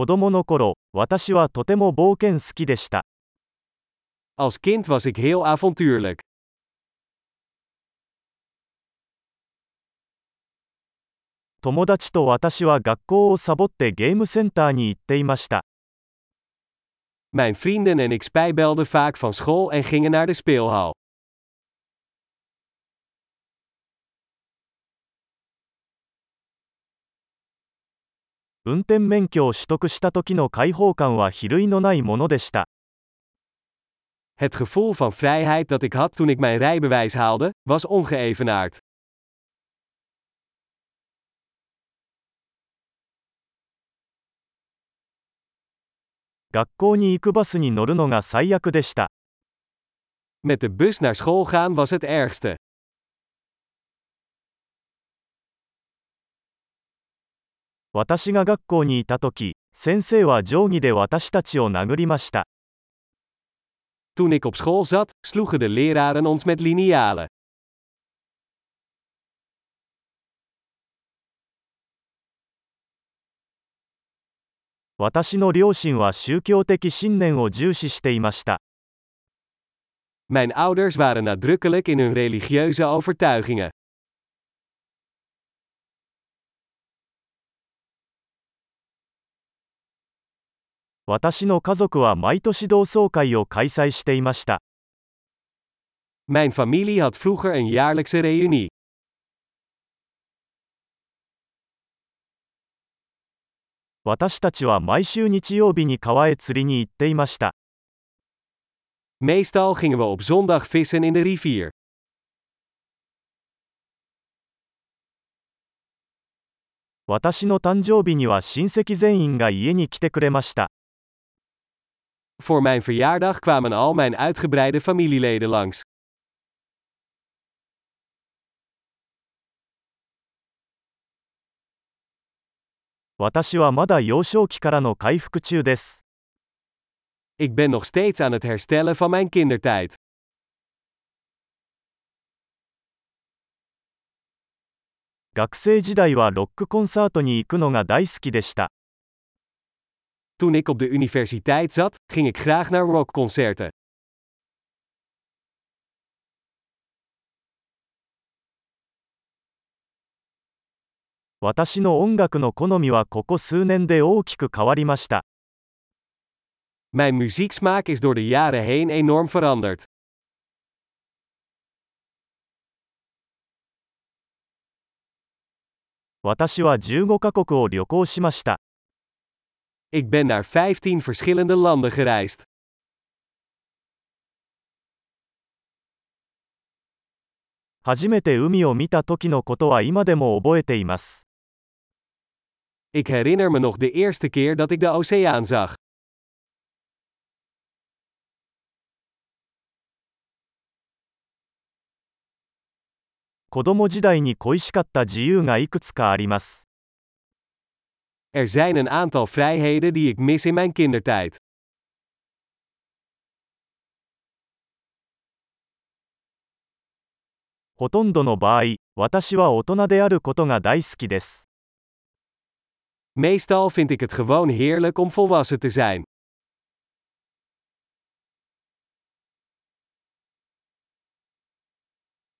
子供の頃、私はとても冒険好きでした。Als kind was ik heel avontuurlijk. 友達と私は学校をサボってゲームセンターに行っていました。Mijn vrienden en ik spijbelden vaak van school en gingen naar de speelhal. 運転免許を取得した時の解放感は比類のないものでした。Het gevoel van vrijheid dat ik had toen ik mijn rijbewijs haalde, was ongeëvenaard. 学校に行くバスに乗るのが最悪でした。Met de bus naar school gaan was het ergste. 私が学校にいた時、先生は定規で私たちを殴りました。Toen ik op school zat, sloegen de leraren ons met linialen. 私の両親は宗教的信念を重視していました。Mijn ouders waren nadrukkelijk in hun religieuze overtuigingen. 私の家族は毎年同窓会を開催していました。Mijn familie had vroeger een jaarlijkse reunie. 私たちは毎週日曜日に川へ釣りに行っていました。Meestal gingen we op zondag vissen in de rivier. 私の誕生日には親戚全員が家に来てくれました。Voor mijn verjaardag kwamen al mijn uitgebreide familieleden langs. 私はまだ幼少期からの回復中です。Ik ben nog steeds aan het herstellen van mijn kindertijd. 学生時代はロックコンサートに行くのが大好きでした。Toen ik op de universiteit zat, ging ik graag naar rockconcerten. 私の音楽の好みはここ数年で大きく変わりました。Mijn muzieksmaak is door de jaren heen enorm veranderd. 私は15カ国を旅行しました。Ik ben naar 15 verschillende landen gereisd. 初めて海を見た時のことは今でも覚えています。Ik herinner me nog de eerste keer dat ik de oceaan zag. 子供時代に恋しかった自由がいくつかあります。Er zijn een aantal vrijheden die ik mis in mijn kindertijd. ほとんどの場合、私は大人であることが大好きです。Meestal vind ik het gewoon heerlijk om volwassen te zijn.